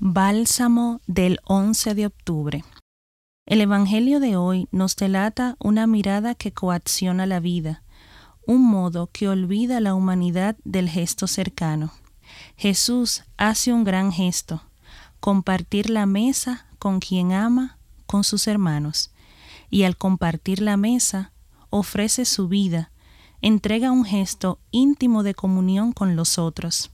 Bálsamo del 11 de octubre. El Evangelio de hoy nos delata una mirada que coacciona la vida, un modo que olvida la humanidad del gesto cercano. Jesús hace un gran gesto, compartir la mesa con quien ama, con sus hermanos, y al compartir la mesa ofrece su vida, entrega un gesto íntimo de comunión con los otros.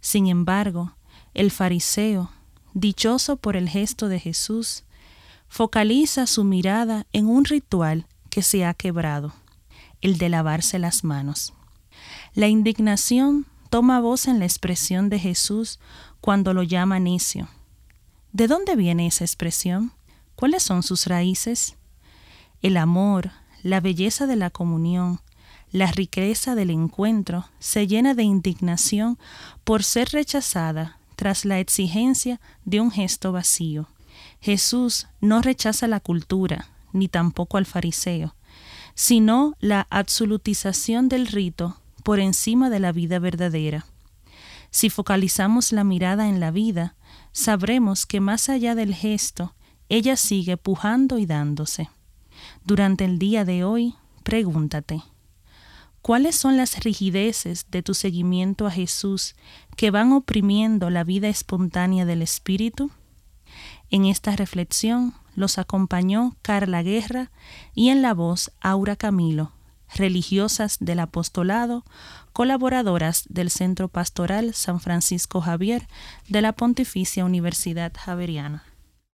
Sin embargo, el fariseo, dichoso por el gesto de Jesús, focaliza su mirada en un ritual que se ha quebrado, el de lavarse las manos. La indignación toma voz en la expresión de Jesús cuando lo llama necio. ¿De dónde viene esa expresión? ¿Cuáles son sus raíces? El amor, la belleza de la comunión, la riqueza del encuentro se llena de indignación por ser rechazada tras la exigencia de un gesto vacío. Jesús no rechaza la cultura, ni tampoco al fariseo, sino la absolutización del rito por encima de la vida verdadera. Si focalizamos la mirada en la vida, sabremos que más allá del gesto, ella sigue pujando y dándose. Durante el día de hoy, pregúntate, ¿Cuáles son las rigideces de tu seguimiento a Jesús que van oprimiendo la vida espontánea del Espíritu? En esta reflexión los acompañó Carla Guerra y en la voz Aura Camilo, religiosas del apostolado, colaboradoras del Centro Pastoral San Francisco Javier de la Pontificia Universidad Javeriana.